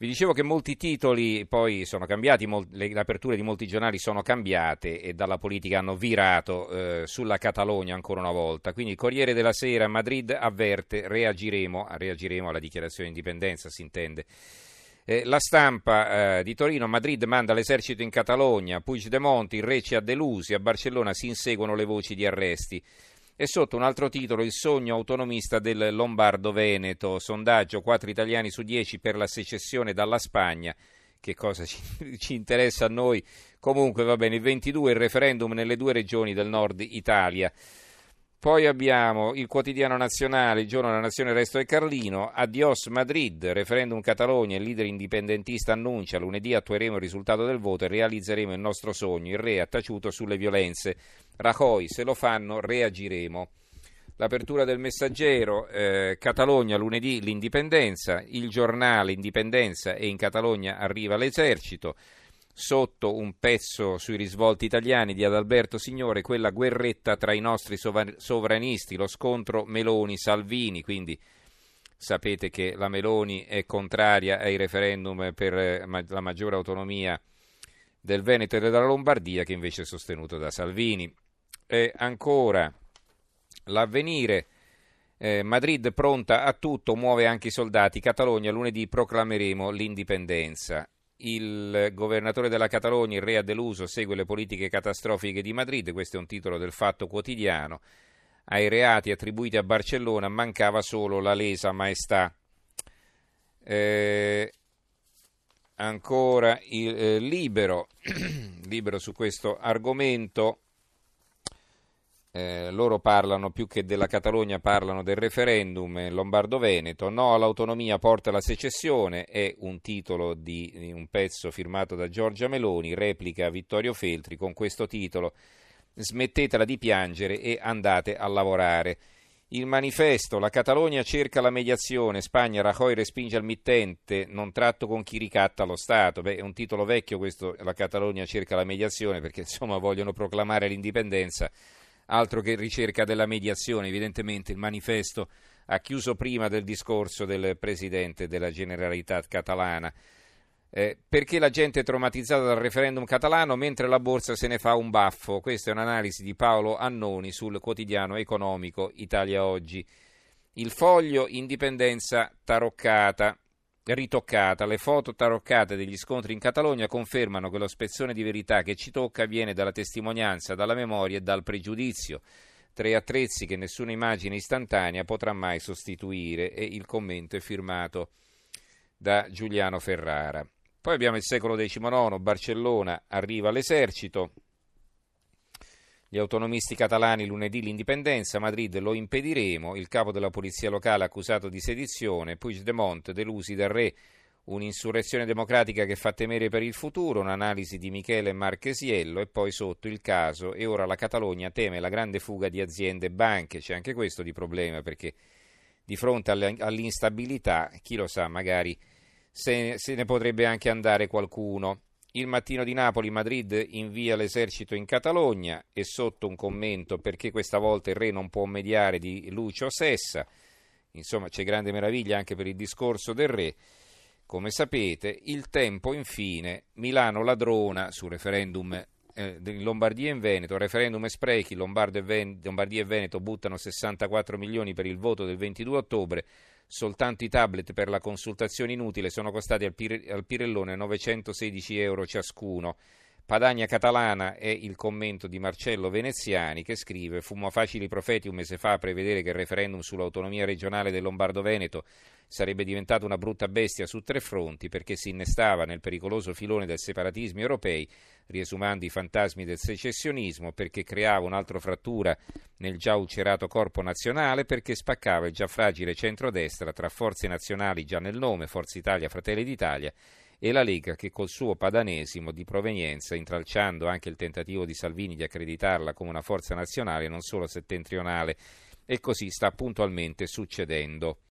Vi dicevo che molti titoli poi sono cambiati, le aperture di molti giornali sono cambiate e dalla politica hanno virato eh, sulla Catalogna ancora una volta. Quindi Corriere della Sera, Madrid avverte, reagiremo, reagiremo alla dichiarazione di indipendenza, si intende. Eh, la stampa eh, di Torino, Madrid manda l'esercito in Catalogna, Puigdemont, il re ci ha delusi, a Barcellona si inseguono le voci di arresti. E sotto un altro titolo, il sogno autonomista del Lombardo-Veneto, sondaggio 4 italiani su 10 per la secessione dalla Spagna. Che cosa ci, ci interessa a noi? Comunque va bene, il 22 il referendum nelle due regioni del nord Italia. Poi abbiamo il quotidiano nazionale, il giorno della nazione, resto è Carlino, adios Madrid, referendum Catalogna, il leader indipendentista annuncia, lunedì attueremo il risultato del voto e realizzeremo il nostro sogno, il re ha taciuto sulle violenze, Rajoy, se lo fanno reagiremo. L'apertura del messaggero, eh, Catalogna lunedì l'indipendenza, il giornale indipendenza e in Catalogna arriva l'esercito, sotto un pezzo sui risvolti italiani di Adalberto Signore, quella guerretta tra i nostri sovranisti, lo scontro Meloni-Salvini, quindi sapete che la Meloni è contraria ai referendum per eh, la maggiore autonomia del Veneto e della Lombardia, che invece è sostenuto da Salvini. E ancora l'avvenire. Eh, Madrid pronta a tutto, muove anche i soldati. Catalogna, lunedì proclameremo l'indipendenza il governatore della Catalogna, il re ha deluso, segue le politiche catastrofiche di Madrid, questo è un titolo del Fatto Quotidiano. Ai reati attribuiti a Barcellona mancava solo la lesa maestà. Eh, ancora il eh, libero, libero su questo argomento. Eh, loro parlano più che della Catalogna, parlano del referendum Lombardo-Veneto. No all'autonomia porta alla secessione è un titolo di, di un pezzo firmato da Giorgia Meloni, replica Vittorio Feltri con questo titolo Smettetela di piangere e andate a lavorare. Il manifesto, la Catalogna cerca la mediazione, Spagna, Rajoy respinge al mittente, non tratto con chi ricatta lo Stato. Beh, è un titolo vecchio questo, la Catalogna cerca la mediazione perché insomma vogliono proclamare l'indipendenza altro che ricerca della mediazione. Evidentemente il manifesto ha chiuso prima del discorso del Presidente della Generalitat catalana. Eh, perché la gente è traumatizzata dal referendum catalano mentre la borsa se ne fa un baffo? Questa è un'analisi di Paolo Annoni sul quotidiano economico Italia Oggi. Il foglio indipendenza taroccata ritoccata. Le foto taroccate degli scontri in Catalogna confermano che lo spezzone di verità che ci tocca viene dalla testimonianza, dalla memoria e dal pregiudizio. Tre attrezzi che nessuna immagine istantanea potrà mai sostituire e il commento è firmato da Giuliano Ferrara. Poi abbiamo il secolo XIX, Barcellona, arriva l'esercito. Gli autonomisti catalani lunedì l'indipendenza, Madrid lo impediremo, il capo della polizia locale accusato di sedizione, Puigdemont delusi dal re, un'insurrezione democratica che fa temere per il futuro, un'analisi di Michele Marchesiello e poi sotto il caso. E ora la Catalogna teme la grande fuga di aziende e banche, c'è anche questo di problema perché di fronte all'instabilità, chi lo sa, magari se, ne potrebbe anche andare qualcuno. Il mattino di Napoli, Madrid invia l'esercito in Catalogna e sotto un commento perché questa volta il re non può mediare di Lucio Sessa. Insomma, c'è grande meraviglia anche per il discorso del re. Come sapete, il tempo infine, Milano ladrona sul referendum eh, in Lombardia e in Veneto, referendum e sprechi, Lombardia e Veneto buttano 64 milioni per il voto del 22 ottobre, Soltanto i tablet per la consultazione inutile sono costati al, Pir- al Pirellone 916 euro ciascuno. Padania catalana è il commento di Marcello Veneziani che scrive Fummo facili profeti un mese fa a prevedere che il referendum sull'autonomia regionale del Lombardo-Veneto sarebbe diventato una brutta bestia su tre fronti perché si innestava nel pericoloso filone del separatismo europei, riesumando i fantasmi del secessionismo, perché creava un'altra frattura nel già ulcerato corpo nazionale, perché spaccava il già fragile centrodestra tra forze nazionali già nel nome, Forza Italia, Fratelli d'Italia, e la Lega che col suo padanesimo di provenienza, intralciando anche il tentativo di Salvini di accreditarla come una forza nazionale non solo settentrionale, e così sta puntualmente succedendo.